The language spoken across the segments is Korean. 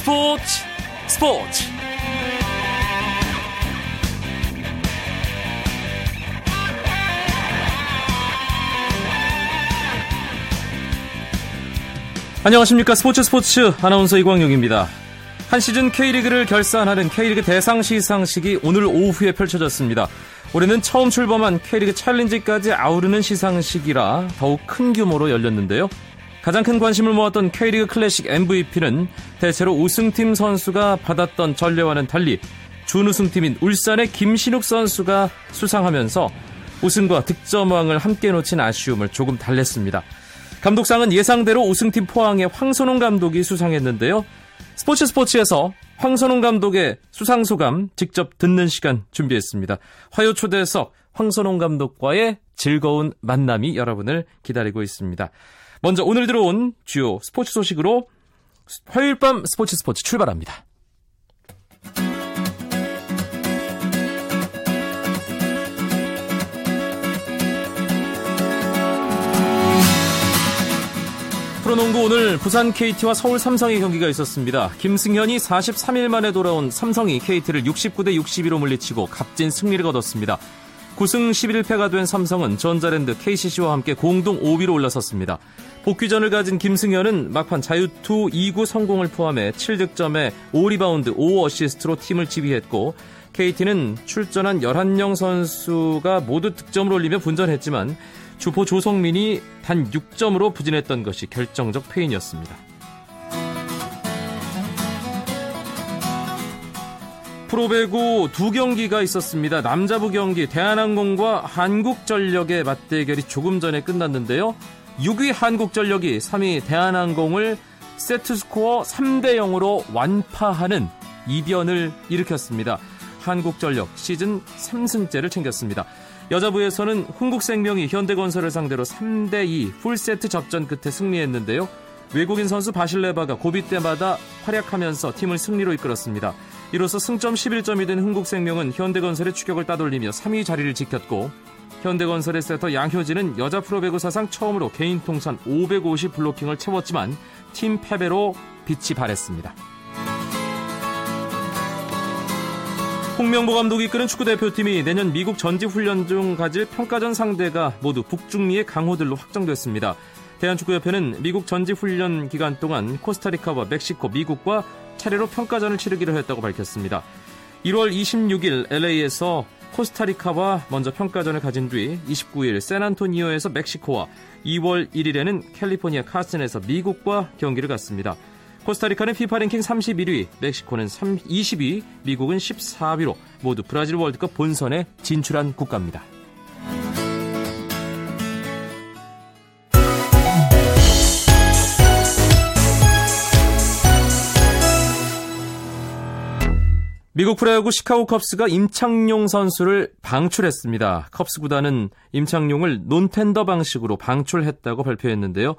스포츠 스포츠 안녕하십니까 스포츠 스포츠 아나운서 이광용입니다. 한 시즌 K리그를 결산하는 K리그 대상 시상식이 오늘 오후에 펼쳐졌습니다. 올해는 처음 출범한 K리그 챌린지까지 아우르는 시상식이라 더욱 큰 규모로 열렸는데요. 가장 큰 관심을 모았던 K리그 클래식 MVP는 대체로 우승팀 선수가 받았던 전례와는 달리 준우승팀인 울산의 김신욱 선수가 수상하면서 우승과 득점왕을 함께 놓친 아쉬움을 조금 달랬습니다. 감독상은 예상대로 우승팀 포항의 황선홍 감독이 수상했는데요. 스포츠 스포츠에서 황선홍 감독의 수상 소감 직접 듣는 시간 준비했습니다. 화요 초대석 황선홍 감독과의 즐거운 만남이 여러분을 기다리고 있습니다. 먼저 오늘 들어온 주요 스포츠 소식으로 화요일 밤 스포츠 스포츠 출발합니다. 프로농구 오늘 부산 KT와 서울 삼성의 경기가 있었습니다. 김승현이 43일 만에 돌아온 삼성이 KT를 69대 62로 물리치고 값진 승리를 거뒀습니다. 9승 11패가 된 삼성은 전자랜드 KCC와 함께 공동 5위로 올라섰습니다. 복귀전을 가진 김승현은 막판 자유투 2구 성공을 포함해 7득점에 5리바운드 5어시스트로 팀을 지휘했고 KT는 출전한 11명 선수가 모두 득점을 올리며 분전했지만 주포 조성민이 단 6점으로 부진했던 것이 결정적 패인이었습니다. 프로배구 두 경기가 있었습니다. 남자부 경기 대한항공과 한국전력의 맞대결이 조금 전에 끝났는데요. 6위 한국전력이 3위 대한항공을 세트스코어 3대 0으로 완파하는 이변을 일으켰습니다. 한국전력 시즌 3승째를 챙겼습니다. 여자부에서는 흥국생명이 현대건설을 상대로 3대2 풀세트 접전 끝에 승리했는데요. 외국인 선수 바실레바가 고비 때마다 활약하면서 팀을 승리로 이끌었습니다. 이로써 승점 11점이 된 흥국생명은 현대건설의 추격을 따돌리며 3위 자리를 지켰고 현대건설의 세터 양효진은 여자 프로배구 사상 처음으로 개인 통산 550 블로킹을 채웠지만 팀 패배로 빛이 발했습니다. 홍명보 감독이 이끄는 축구 대표팀이 내년 미국 전지 훈련 중 가질 평가전 상대가 모두 북중미의 강호들로 확정됐습니다. 대한축구협회는 미국 전지 훈련 기간 동안 코스타리카와 멕시코, 미국과 차례로 평가전을 치르기로 했다고 밝혔습니다. 1월 26일 LA에서 코스타리카와 먼저 평가전을 가진 뒤 29일 샌안토니오에서 멕시코와 2월 1일에는 캘리포니아 카슨에서 미국과 경기를 갖습니다. 코스타리카는 피파 랭킹 31위, 멕시코는 20위, 미국은 14위로 모두 브라질 월드컵 본선에 진출한 국가입니다. 미국 프로야구 시카고 컵스가 임창용 선수를 방출했습니다. 컵스 구단은 임창용을 논텐더 방식으로 방출했다고 발표했는데요.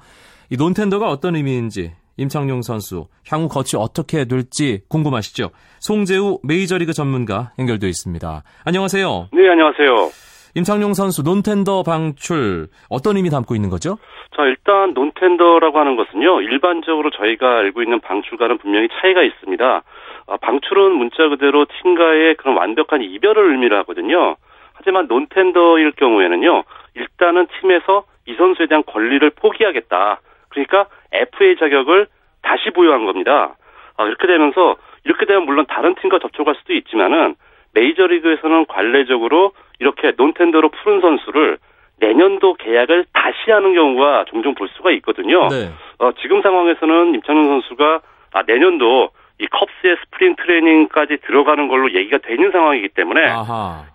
이 논텐더가 어떤 의미인지 임창용 선수 향후 거치 어떻게 될지 궁금하시죠? 송재우 메이저리그 전문가 연결되어 있습니다. 안녕하세요. 네, 안녕하세요. 임창용 선수 논텐더 방출 어떤 의미 담고 있는 거죠? 자, 일단 논텐더라고 하는 것은요. 일반적으로 저희가 알고 있는 방출과는 분명히 차이가 있습니다. 아, 방출은 문자 그대로 팀과의 그런 완벽한 이별을 의미를 하거든요. 하지만 논텐더일 경우에는요. 일단은 팀에서 이 선수에 대한 권리를 포기하겠다. 그러니까 FA 자격을 다시 부여한 겁니다. 아, 이렇게 되면서 이렇게 되면 물론 다른 팀과 접촉할 수도 있지만은 메이저리그에서는 관례적으로 이렇게 논텐더로 푸른 선수를 내년도 계약을 다시 하는 경우가 종종 볼 수가 있거든요. 네. 어, 지금 상황에서는 임창용 선수가 아, 내년도 이 컵스의 spring training까지 들어가는 걸로 얘기가 되는 상황이기 때문에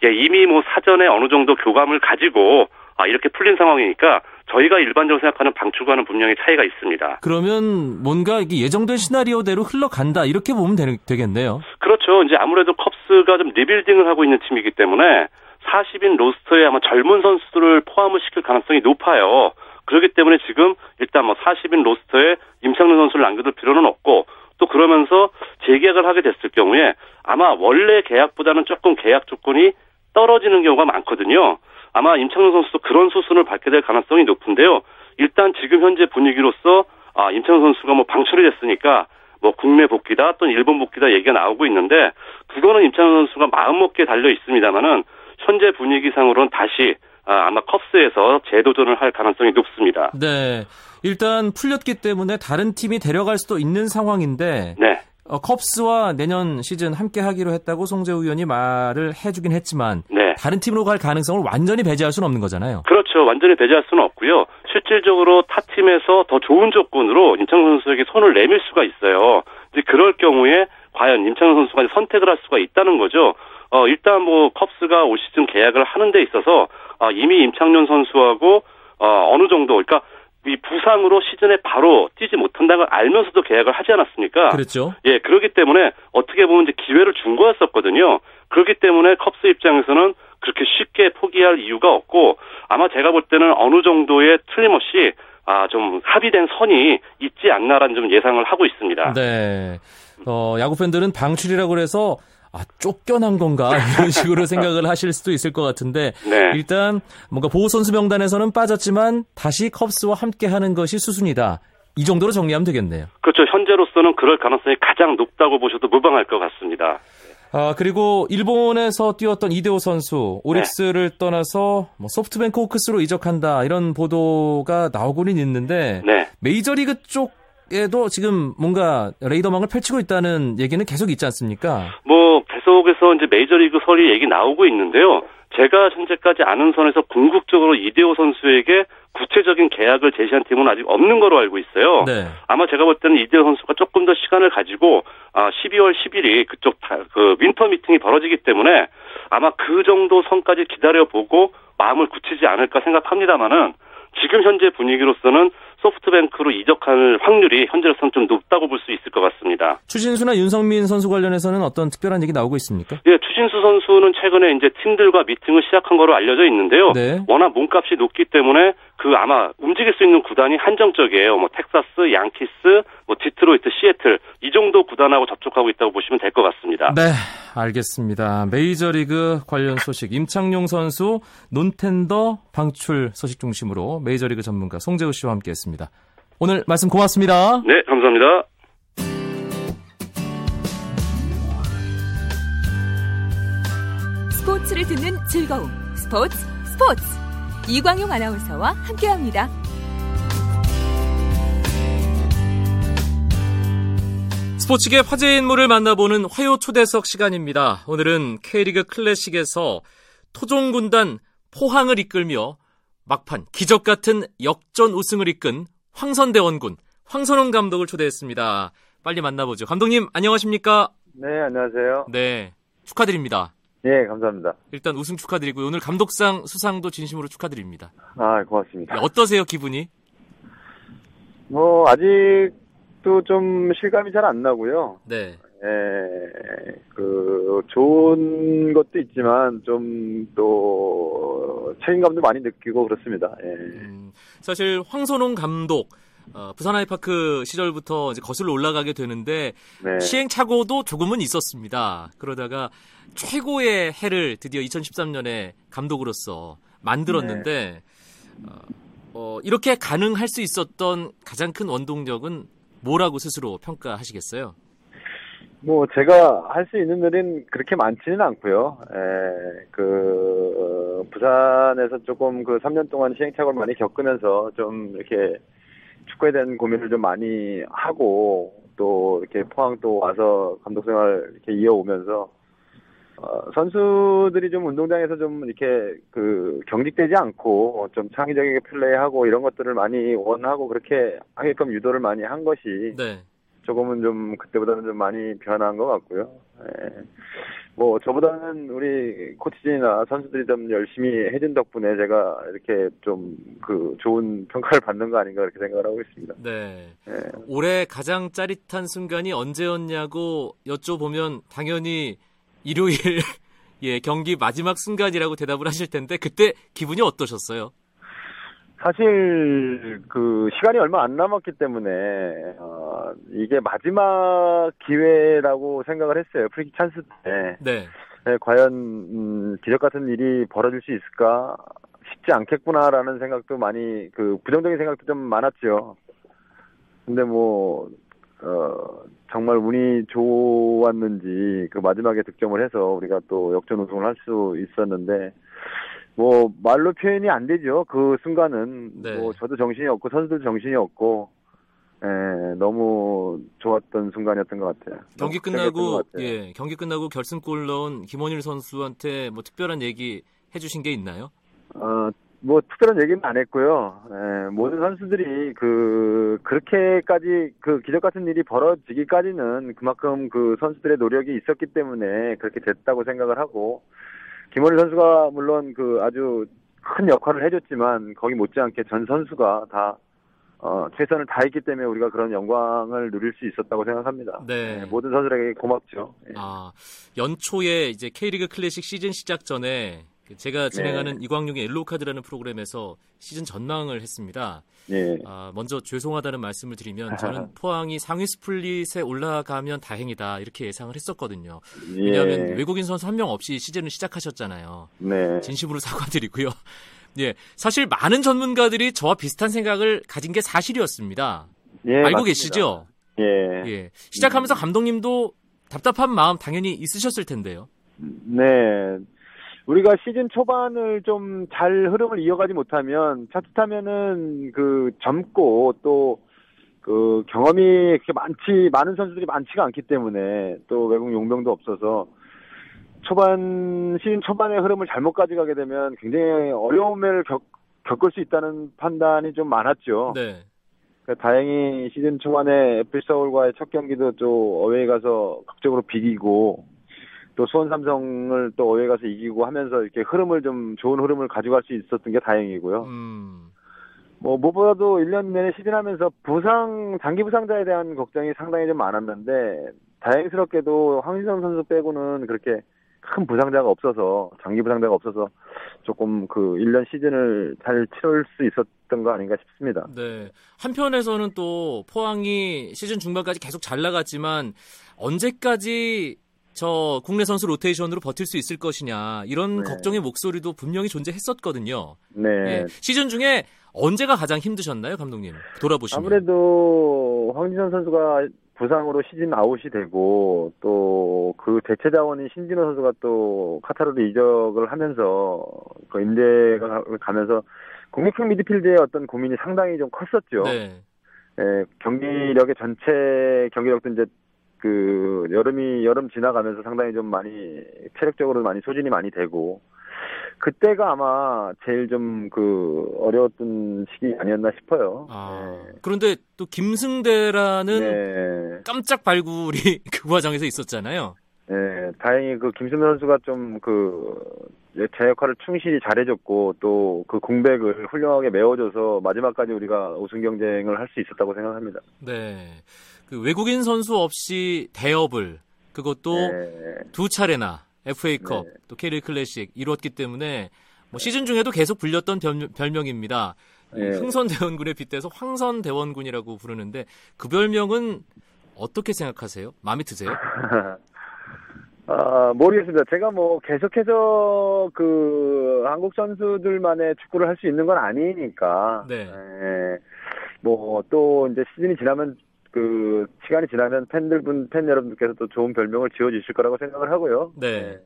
예, 이미 뭐 사전에 어느 정도 교감을 가지고 아, 이렇게 풀린 상황이니까 저희가 일반적으로 생각하는 방출과는 분명히 차이가 있습니다. 그러면 뭔가 예정된 시나리오대로 흘러간다 이렇게 보면 되, 겠네요 그렇죠. 이제 아무래도 컵스가 좀 rebuilding을 하고 있는 팀이기 때문에 40인 roster에 아마 젊은 선수들을 포함을 시킬 가능성이 높아요. 그렇기 때문에 지금 일단 뭐 40인 로스터에 임창근 선수를 남겨둘 필요는 없고 또 그러면서 재계약을 하게 됐을 경우에 아마 원래 계약보다는 조금 계약 조건이 떨어지는 경우가 많거든요. 아마 임창용 선수도 그런 수순을 밟게 될 가능성이 높은데요. 일단 지금 현재 분위기로서 아, 임창용 선수가 뭐 방출이 됐으니까 뭐 국내 복귀다 또는 일본 복귀다 얘기가 나오고 있는데 그거는 임창용 선수가 마음먹기에 달려 있습니다만은 현재 분위기상으로는 다시 아, 아마 컵스에서 재도전을 할 가능성이 높습니다. 네. 일단 풀렸기 때문에 다른 팀이 데려갈 수도 있는 상황인데 네. 어, 컵스와 내년 시즌 함께 하기로 했다고 송재우 의원이 말을 해주긴 했지만 네. 다른 팀으로 갈 가능성을 완전히 배제할 수는 없는 거잖아요. 그렇죠. 완전히 배제할 수는 없고요. 실질적으로 타 팀에서 더 좋은 조건으로 임창용 선수에게 손을 내밀 수가 있어요. 이제 그럴 경우에 과연 임창용 선수가 선택을 할 수가 있다는 거죠. 어, 일단 뭐 컵스가 올 시즌 계약을 하는 데 있어서 어, 이미 임창용 선수하고 어, 어느 정도 그러니까 이 부상으로 시즌에 바로 뛰지 못한다는 걸 알면서도 계약을 하지 않았습니까? 그렇죠. 예, 그렇기 때문에 어떻게 보면 이제 기회를 준 거였었거든요. 그렇기 때문에 컵스 입장에서는 그렇게 쉽게 포기할 이유가 없고 아마 제가 볼 때는 어느 정도의 틀림없이 아, 좀 합의된 선이 있지 않나라는 좀 예상을 하고 있습니다. 네. 어, 야구 팬들은 방출이라고 그래서 아, 쫓겨난 건가? 이런 식으로 생각을 하실 수도 있을 것 같은데 네. 일단 뭔가 보호 선수 명단에서는 빠졌지만 다시 컵스와 함께 하는 것이 수순이다. 이 정도로 정리하면 되겠네요. 그렇죠. 현재로서는 그럴 가능성이 가장 높다고 보셔도 무방할 것 같습니다. 아, 그리고 일본에서 뛰었던 이대호 선수 오릭스를 네. 떠나서 뭐 소프트뱅크 호크스로 이적한다 이런 보도가 나오고는 있는데 네. 메이저리그 쪽에도 지금 뭔가 레이더망을 펼치고 있다는 얘기는 계속 있지 않습니까? 뭐 계속해서 이제 메이저리그 설이 얘기 나오고 있는데요. 제가 현재까지 아는 선에서 궁극적으로 이대호 선수에게 구체적인 계약을 제시한 팀은 아직 없는 거로 알고 있어요. 네. 아마 제가 볼 때는 이대호 선수가 조금 더 시간을 가지고 아 12월 10일이 그쪽 다, 그 winter meeting이 벌어지기 때문에 아마 그 정도 선까지 기다려 보고 마음을 굳히지 않을까 생각합니다만은 지금 현재 분위기로서는 소프트뱅크로 이적할 확률이 현재로서는 좀 높다고 볼 수 있을 것 같습니다. 추신수나 윤석민 선수 관련해서는 어떤 특별한 얘기 나오고 있습니까? 예, 추신수 선수는 최근에 이제 팀들과 미팅을 시작한 거로 알려져 있는데요. 네. 워낙 몸값이 높기 때문에 그 아마 움직일 수 있는 구단이 한정적이에요. 뭐 텍사스, 양키스, 뭐 디트로이트, 시애틀 이 정도 구단하고 접촉하고 있다고 보시면 될 것 같습니다. 네, 알겠습니다. 메이저리그 관련 소식 임창용 선수 non-tender 방출 소식 중심으로 메이저리그 전문가 송재우 씨와 함께했습니다. 오늘 말씀 고맙습니다. 네, 감사합니다. 스포츠를 듣는 즐거움. 스포츠, 스포츠. 이광용 아나운서와 함께합니다. 스포츠계 화제의 인물을 만나보는 화요 초대석 시간입니다. 오늘은 K리그 클래식에서 토종군단 포항을 이끌며 막판 기적 같은 역전 우승을 이끈 황선대 원군 황선홍 감독을 초대했습니다. 빨리 만나보죠. 감독님 안녕하십니까? 네, 안녕하세요. 네, 축하드립니다. 예, 감사합니다. 일단 우승 축하드리고요. 오늘 감독상 수상도 진심으로 축하드립니다. 아, 고맙습니다. 네, 어떠세요 기분이? 뭐, 아직도 좀 실감이 잘 안 나고요. 네, 예, 그, 좋은 것도 있지만, 좀, 또, 책임감도 많이 느끼고 그렇습니다. 예. 음, 사실 황선홍 감독 어, 부산 아이파크 시절부터 이제 거슬러 올라가게 되는데 네. 시행착오도 조금은 있었습니다. 그러다가 최고의 해를 드디어 2013년에 감독으로서 만들었는데 어, 어, 이렇게 가능할 수 있었던 가장 큰 원동력은 뭐라고 스스로 평가하시겠어요? 뭐, 제가 할 수 있는 일은 그렇게 많지는 않고요. 예, 그, 부산에서 조금 그 3년 동안 시행착오를 많이 겪으면서 좀 이렇게 축구에 대한 고민을 좀 많이 하고 또 이렇게 포항 또 와서 감독 생활 이렇게 이어오면서 어, 선수들이 좀 운동장에서 좀 이렇게 그 경직되지 않고 좀 창의적이게 플레이하고 이런 것들을 많이 원하고 그렇게 하게끔 유도를 많이 한 것이 네. 조금은 좀 그때보다는 좀 많이 변한 것 같고요. 예. 뭐 저보다는 우리 코치진이나 선수들이 좀 열심히 해준 덕분에 제가 이렇게 좀 그 좋은 평가를 받는 거 아닌가 그렇게 생각을 하고 있습니다. 네. 예. 올해 가장 짜릿한 순간이 언제였냐고 여쭤보면 당연히 일요일 예, 경기 마지막 순간이라고 대답을 하실 텐데 그때 기분이 어떠셨어요? 사실 그 시간이 얼마 안 남았기 때문에 어, 이게 마지막 기회라고 생각을 했어요. 프리킥 찬스 때 네. 네, 과연 음, 기적 같은 일이 벌어질 수 있을까 쉽지 않겠구나라는 생각도 많이 그 부정적인 생각도 좀 많았죠. 근데 뭐 어, 정말 운이 좋았는지 그 마지막에 득점을 해서 우리가 또 역전 우승을 할 수 있었는데 뭐 말로 표현이 안 되죠. 그 순간은 네. 뭐 저도 정신이 없고 선수들 정신이 없고 예, 너무 좋았던 순간이었던 것 같아요. 경기 끝나고 것 같아요. 예 경기 끝나고 결승골 넣은 김원일 선수한테 뭐 특별한 얘기 해주신 게 있나요? 어, 뭐 특별한 얘기는 안 했고요. 예, 모든 선수들이 그 그렇게까지 그 기적 같은 일이 벌어지기까지는 그만큼 그 선수들의 노력이 있었기 때문에 그렇게 됐다고 생각을 하고 김원일 선수가 물론 그 아주 큰 역할을 해줬지만 거기 못지않게 전 선수가 다 어, 최선을 다했기 때문에 우리가 그런 영광을 누릴 수 있었다고 생각합니다. 네. 예, 모든 선수들에게 고맙죠. 예. 아 연초에 이제 K리그 클래식 시즌 시작 전에 그 제가 진행하는 이광용의 옐로우 카드라는 프로그램에서 시즌 전망을 했습니다. 예. 아, 먼저 죄송하다는 말씀을 드리면 저는 포항이 상위 split에 올라가면 다행이다 이렇게 예상을 했었거든요. 왜냐하면 예. 외국인 선수 한 명 없이 시즌을 시작하셨잖아요. 네. 진심으로 사과드리고요. 예, 사실 많은 전문가들이 저와 비슷한 생각을 가진 게 사실이었습니다. 예, 알고 맞습니다. 계시죠? 예. 예. 시작하면서 감독님도 답답한 마음 당연히 있으셨을 텐데요. 네. 우리가 시즌 초반을 좀 잘 흐름을 이어가지 못하면 자칫하면은 그 젊고 또 그 경험이 그렇게 많지 많은 선수들이 많지가 않기 때문에 또 외국 용병도 없어서 초반 시즌 초반의 흐름을 잘못 가져가게 되면 굉장히 어려움을 겪, 겪을 수 있다는 판단이 좀 많았죠. 네. 그 다행히 시즌 초반에 FC 서울과의 첫 경기도 또 어웨이 가서 극적으로 비기고 또 수원 삼성을 또 어웨이 가서 이기고 하면서 이렇게 흐름을 좀 좋은 흐름을 가져갈 수 있었던 게 다행이고요. 음. 뭐 무엇보다도 1년 내내 시즌하면서 부상 장기 부상자에 대한 걱정이 상당히 좀 많았는데 다행스럽게도 황희성 선수 빼고는 그렇게 큰 부상자가 없어서 장기 부상자가 없어서 조금 그 1년 시즌을 잘 치를 수 있었던 거 아닌가 싶습니다. 네. 한편에서는 또 포항이 시즌 중반까지 계속 잘 나갔지만 언제까지 저 국내 선수 로테이션으로 버틸 수 있을 것이냐 이런 네. 걱정의 목소리도 분명히 존재했었거든요. 네. 예. 시즌 중에 언제가 가장 힘드셨나요, 감독님? 돌아보시면. 아무래도 황진선 선수가 부상으로 시즌 아웃이 되고 또 그 대체 자원인 신진호 선수가 또 카타르로 이적을 하면서 그 임대가 가면서 공격형 미드필드의 어떤 고민이 상당히 좀 컸었죠. 네. 예, 경기력의 전체 경기력도 이제 그 여름이 여름 지나가면서 상당히 좀 많이 체력적으로 많이 소진이 많이 되고 그때가 아마 제일 좀 그 어려웠던 시기 아니었나 싶어요. 아, 그런데 또 김승대라는 네. 깜짝 발굴이 그 과정에서 있었잖아요. 네, 다행히 그 김승대 선수가 좀그제 역할을 충실히 잘해줬고 또 그 공백을 훌륭하게 메워줘서 마지막까지 우리가 우승 경쟁을 할 수 있었다고 생각합니다. 네. 그 외국인 선수 없이 대업을 그것도 네. 두 차례나 FA컵 네. 또 K리그 클래식 이루었기 때문에 뭐 시즌 중에도 계속 불렸던 별명, 입니다 네. 흥선대원군에 빗대서 황선대원군이라고 부르는데 그 별명은 어떻게 생각하세요? 마음에 드세요? 아, 모르겠습니다. 제가 뭐 계속해서 그 한국 선수들만의 축구를 할 수 있는 건 아니니까. 네. 뭐또 이제 시즌이 지나면 그 시간이 지나면 팬들분 팬 여러분들께서 또 좋은 별명을 지어 주실 거라고 생각을 하고요. 네.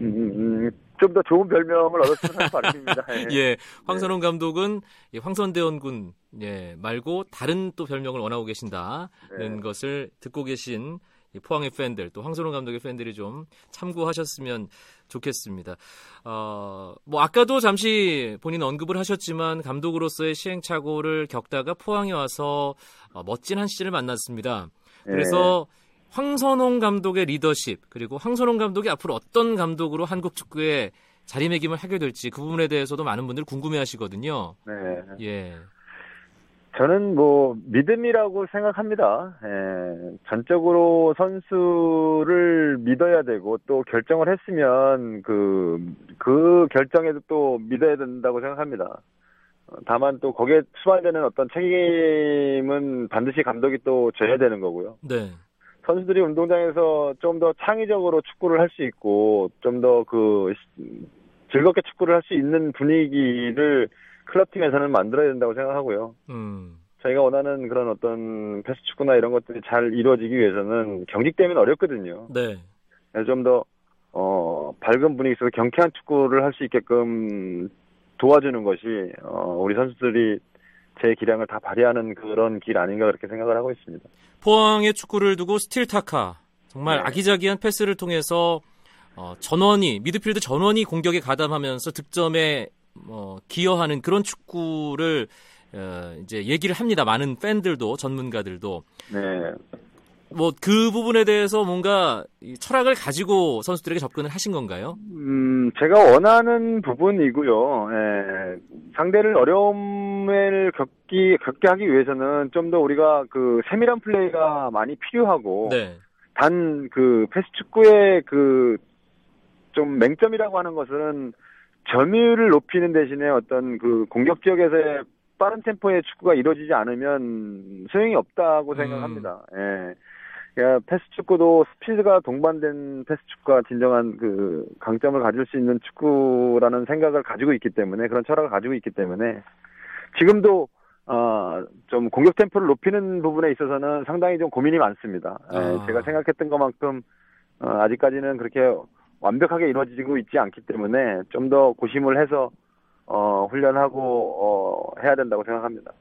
음, 좀더 좋은 별명을 얻었으면 하는 바람입니다. 예. 예, 황선홍 감독은 이 황선대원군 예, 말고 다른 또 별명을 원하고 계신다는 네. 것을 듣고 계신 이 포항의 팬들 또 황선홍 감독의 팬들이 좀 참고하셨으면 좋겠습니다. 어, 뭐 아까도 잠시 본인 언급을 하셨지만 감독으로서의 시행착오를 겪다가 포항에 와서 어, 멋진 한 시즌을 만났습니다. 그래서 황선홍 감독의 리더십 그리고 황선홍 감독이 앞으로 어떤 감독으로 한국 축구에 자리매김을 하게 될지 그 부분에 대해서도 많은 분들 궁금해하시거든요. 네. 예, 저는 뭐 믿음이라고 생각합니다. 예, 전적으로 선수를 믿어야 되고 또 결정을 했으면 그, 그 결정에도 또 믿어야 된다고 생각합니다. 어, 다만 또 거기에 수반되는 어떤 책임은 반드시 감독이 또 져야 되는 거고요. 네, 선수들이 운동장에서 좀 더 창의적으로 축구를 할 수 있고 좀 더 그 즐겁게 축구를 할 수 있는 분위기를 클럽팀에서는 만들어야 된다고 생각하고요. 음, 저희가 원하는 그런 어떤 패스 축구나 이런 것들이 잘 이루어지기 위해서는 경직 때문에 어렵거든요. 네. 그래서 좀 더, 어, 밝은 분위기 속에서 경쾌한 축구를 할 수 있게끔 도와주는 것이, 어, 우리 선수들이 제 기량을 다 발휘하는 그런 길 아닌가 그렇게 생각을 하고 있습니다. 포항의 축구를 두고 스틸타카 정말 네. 아기자기한 패스를 통해서 어, 전원이 미드필드 전원이 공격에 가담하면서 득점에 어, 기여하는 그런 축구를 어, 이제 얘기를 합니다. 많은 팬들도 전문가들도 네. 뭐 그 부분에 대해서 뭔가 이 철학을 가지고 선수들에게 접근을 하신 건가요? 음, 제가 원하는 부분이고요. 예, 상대를 어려움을 겪기, 겪게 하기 위해서는 좀 더 우리가 그 세밀한 플레이가 많이 필요하고, 네. 단그 패스 축구의 그 좀 맹점이라고 하는 것은 점유율을 높이는 대신에 어떤 그 공격 지역에서의 빠른 템포의 축구가 이루어지지 않으면 소용이 없다고 음. 생각합니다. 예. 그러니까 패스 축구도 스피드가 동반된 패스 축구가 진정한 그 강점을 가질 수 있는 축구라는 생각을 가지고 있기 때문에 그런 철학을 가지고 있기 때문에 지금도 어, 좀 공격 템포를 높이는 부분에 있어서는 상당히 좀 고민이 많습니다. 예, 아. 제가 생각했던 것만큼 어, 아직까지는 그렇게 완벽하게 이루어지고 있지 않기 때문에 좀 더 고심을 해서 어, 훈련하고 어, 해야 된다고 생각합니다.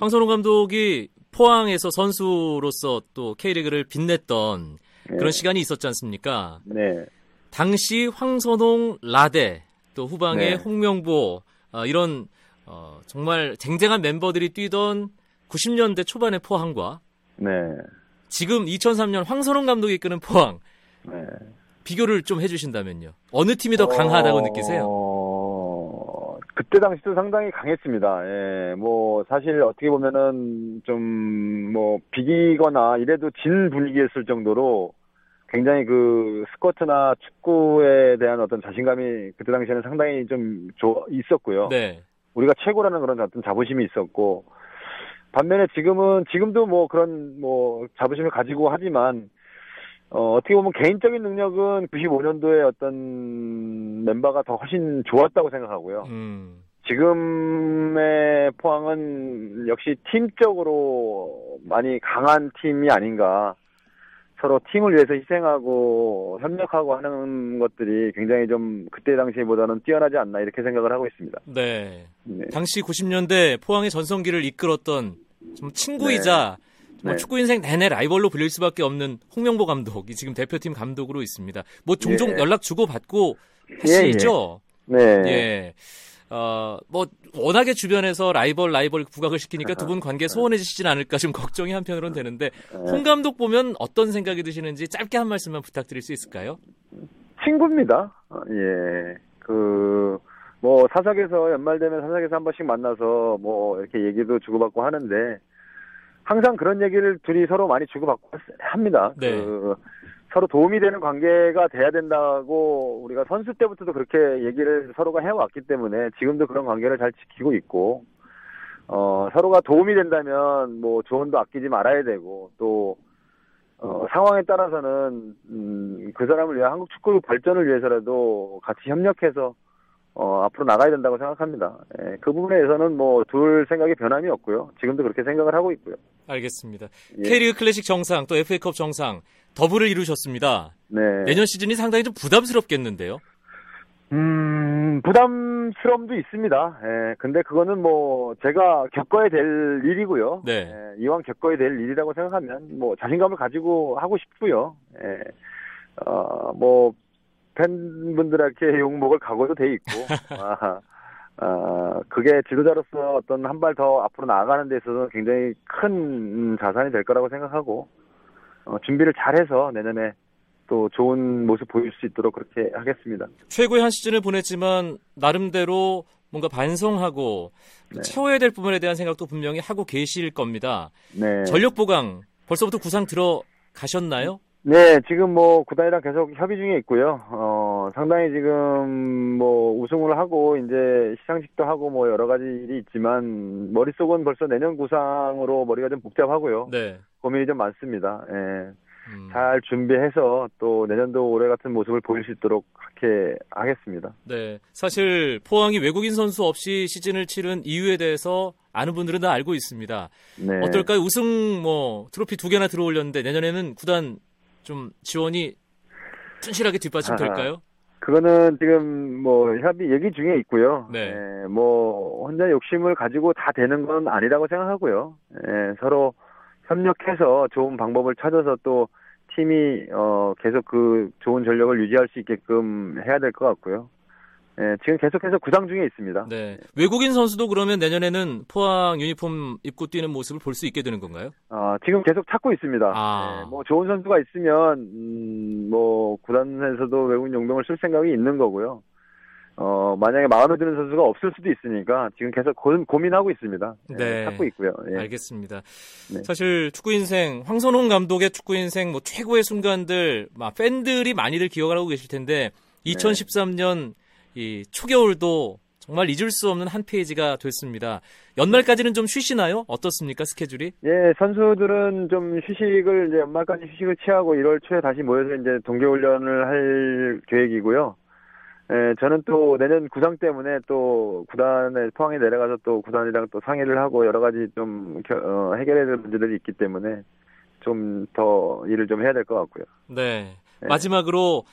황선홍 감독이 포항에서 선수로서 또 K리그를 빛냈던 예. 그런 시간이 있었지 않습니까? 네. 당시 황선홍, 라데, 또 후방의 네. 홍명보 어, 이런 어, 정말 쟁쟁한 멤버들이 뛰던 90년대 초반의 포항과 네. 지금 2003년 황선홍 감독이 이끄는 포항 네. 비교를 좀 해주신다면요. 어느 팀이 더 강하다고 어, 느끼세요? 그때 당시도 상당히 강했습니다. 예, 뭐, 사실 어떻게 보면은 좀, 뭐, 비기거나 이래도 진 분위기였을 정도로 굉장히 그 스쿼트나 축구에 대한 어떤 자신감이 그때 당시에는 상당히 좀 조- 있었고요. 네. 우리가 최고라는 그런 어떤 자부심이 있었고 반면에 지금은 지금도 뭐 그런 뭐 자부심을 가지고 하지만 어, 어떻게 보면 개인적인 능력은 95년도에 어떤 멤버가 더 훨씬 좋았다고 생각하고요. 음. 지금의 포항은 역시 팀적으로 많이 강한 팀이 아닌가. 서로 팀을 위해서 희생하고 협력하고 하는 것들이 굉장히 좀 그때 당시보다는 뛰어나지 않나 이렇게 생각을 하고 있습니다. 네. 네. 당시 90년대 포항의 전성기를 이끌었던 좀 친구이자 정 말 네. 축구 인생 내내 라이벌로 불릴 수밖에 없는 홍명보 감독이 지금 대표팀 감독으로 있습니다. 뭐 종종 예. 연락 주고 받고 하시죠. 네. 예. 어, 뭐, 워낙에 주변에서 라이벌, 라이벌 부각을 시키니까 두 분 관계 소원해지시진 않을까 좀 걱정이 한편으로는 되는데, 홍 감독 보면 어떤 생각이 드시는지 짧게 한 말씀만 부탁드릴 수 있을까요? 친구입니다. 어, 예. 그, 뭐, 사석에서 연말되면 사석에서 한 번씩 만나서 뭐, 이렇게 얘기도 주고받고 하는데, 항상 그런 얘기를 둘이 서로 많이 주고받고 합니다. 네. 그, 서로 도움이 되는 관계가 돼야 된다고 우리가 선수 때부터도 그렇게 얘기를 서로가 해왔기 때문에 지금도 그런 관계를 잘 지키고 있고, 어, 서로가 도움이 된다면 뭐 조언도 아끼지 말아야 되고, 또, 어, 상황에 따라서는, 음, 그 사람을 위한 한국 축구 발전을 위해서라도 같이 협력해서, 어, 앞으로 나가야 된다고 생각합니다. 예, 그 부분에서는 뭐, 둘 생각이 변함이 없고요. 지금도 그렇게 생각을 하고 있고요. 알겠습니다. 예. K리그 클래식 정상, 또 FA컵 정상, 더블을 이루셨습니다. 네. 내년 시즌이 상당히 좀 부담스럽겠는데요. 음, 부담스러움도 있습니다. 예, 근데 그거는 뭐, 제가 겪어야 될 일이고요. 네. 예, 이왕 겪어야 될 일이라고 생각하면, 뭐, 자신감을 가지고 하고 싶고요. 예, 어, 뭐, 팬분들에게 욕먹을 각오도 돼 있고, 아, 아, 그게 지도자로서 어떤 한 발 더 앞으로 나아가는 데 있어서 굉장히 큰 음, 자산이 될 거라고 생각하고, 어, 준비를 잘해서 내년에 또 좋은 모습 보일 수 있도록 그렇게 하겠습니다. 최고의 한 시즌을 보냈지만 나름대로 뭔가 반성하고 또 네. 채워야 될 부분에 대한 생각도 분명히 하고 계실 겁니다. 네. 전력 보강 벌써부터 구상 들어가셨나요? 네, 지금 뭐 구단이랑 계속 협의 중에 있고요. 어, 상당히 지금 뭐 우승을 하고 이제 시상식도 하고 뭐 여러 가지 일이 있지만 머릿속은 벌써 내년 구상으로 머리가 좀 복잡하고요. 네. 고민이 좀 많습니다. 예. 음. 잘 준비해서 또 내년도 올해 같은 모습을 보일 수 있도록 그렇게 하겠습니다. 네. 사실 포항이 외국인 선수 없이 시즌을 치른 이유에 대해서 아는 분들은 다 알고 있습니다. 네. 어떨까요? 우승 뭐 트로피 두 개나 들어올렸는데 내년에는 구단 좀 지원이 튼실하게 뒷받침될까요? 그거는 지금 뭐 협의 얘기 중에 있고요. 네. 예, 뭐 혼자 욕심을 가지고 다 되는 건 아니라고 생각하고요. 예, 서로 협력해서 좋은 방법을 찾아서 또 팀이 어 계속 그 좋은 전력을 유지할 수 있게끔 해야 될 것 같고요. 예, 지금 계속해서 구상 중에 있습니다. 네. 외국인 선수도 그러면 내년에는 포항 유니폼 입고 뛰는 모습을 볼 수 있게 되는 건가요? 어, 지금 계속 찾고 있습니다. 아. 예, 뭐 좋은 선수가 있으면 음, 뭐 구단에서도 외국인 용병을 쓸 생각이 있는 거고요. 어, 만약에 마음에 드는 선수가 없을 수도 있으니까 지금 계속 고, 고민하고 있습니다. 예, 네. 찾고 있고요. 예. 알겠습니다. 네. 사실 축구 인생 황선홍 감독의 축구 인생 뭐 최고의 순간들 막 팬들이 많이들 기억하고 계실 텐데 2013년 이 초겨울도 정말 잊을 수 없는 한 페이지가 됐습니다. 연말까지는 좀 쉬시나요? 어떻습니까 스케줄이? 예, 선수들은 좀 휴식을 이제 연말까지 휴식을 취하고 1월 초에 다시 모여서 이제 동계훈련을 할 계획이고요. 예, 저는 또 내년 구상 때문에 또 구단에 포항에 내려가서 또 구단이랑 또 상의를 하고 여러 가지 좀 겨- 어, 해결해야 될 문제들이 있기 때문에 좀 더 일을 좀 해야 될 것 같고요. 네. 네. 마지막으로 아,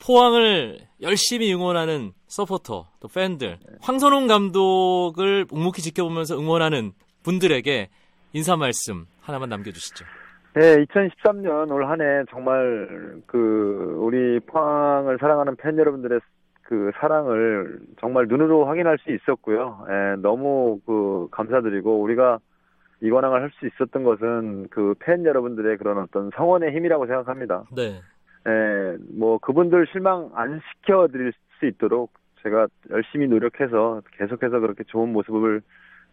포항을 열심히 응원하는 서포터, 또 팬들, 황선홍 감독을 묵묵히 지켜보면서 응원하는 분들에게 인사 말씀 하나만 남겨주시죠. 네, 2013년 올 한 해 정말 그 우리 포항을 사랑하는 팬 여러분들의 그 사랑을 정말 눈으로 확인할 수 있었고요. 예, 너무 그 감사드리고 우리가 이관왕을 할 수 있었던 것은 그 팬 여러분들의 그런 어떤 성원의 힘이라고 생각합니다. 네. 예, 뭐 그분들 실망 안 시켜드릴 수 있도록 제가 열심히 노력해서 계속해서 그렇게 좋은 모습을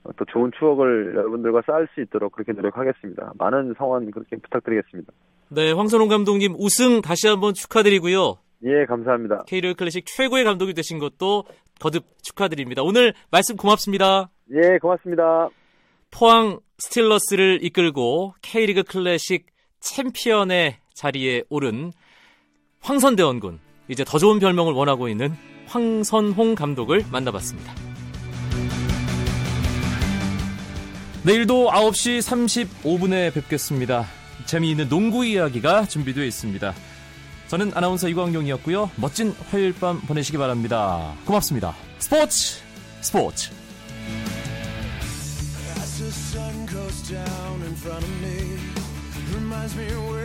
어, 또 좋은 추억을 여러분들과 쌓을 수 있도록 그렇게 노력하겠습니다. 많은 성원 그렇게 부탁드리겠습니다. 네, 황선홍 감독님 우승 다시 한번 축하드리고요. 예, 감사합니다. K리그 클래식 최고의 감독이 되신 것도 거듭 축하드립니다. 오늘 말씀 고맙습니다. 예, 고맙습니다. 포항 스틸러스를 이끌고 K리그 클래식 챔피언의 자리에 오른 황선대원군, 이제 더 좋은 별명을 원하고 있는 황선홍 감독을 만나봤습니다. 내일도 9시 35분에 뵙겠습니다. 재미있는 농구 이야기가 준비되어 있습니다. 저는 아나운서 이광용이었고요. 멋진 화요일 밤 보내시기 바랍니다. 고맙습니다. 스포츠 스포츠 As the sun goes down in front of me, reminds me where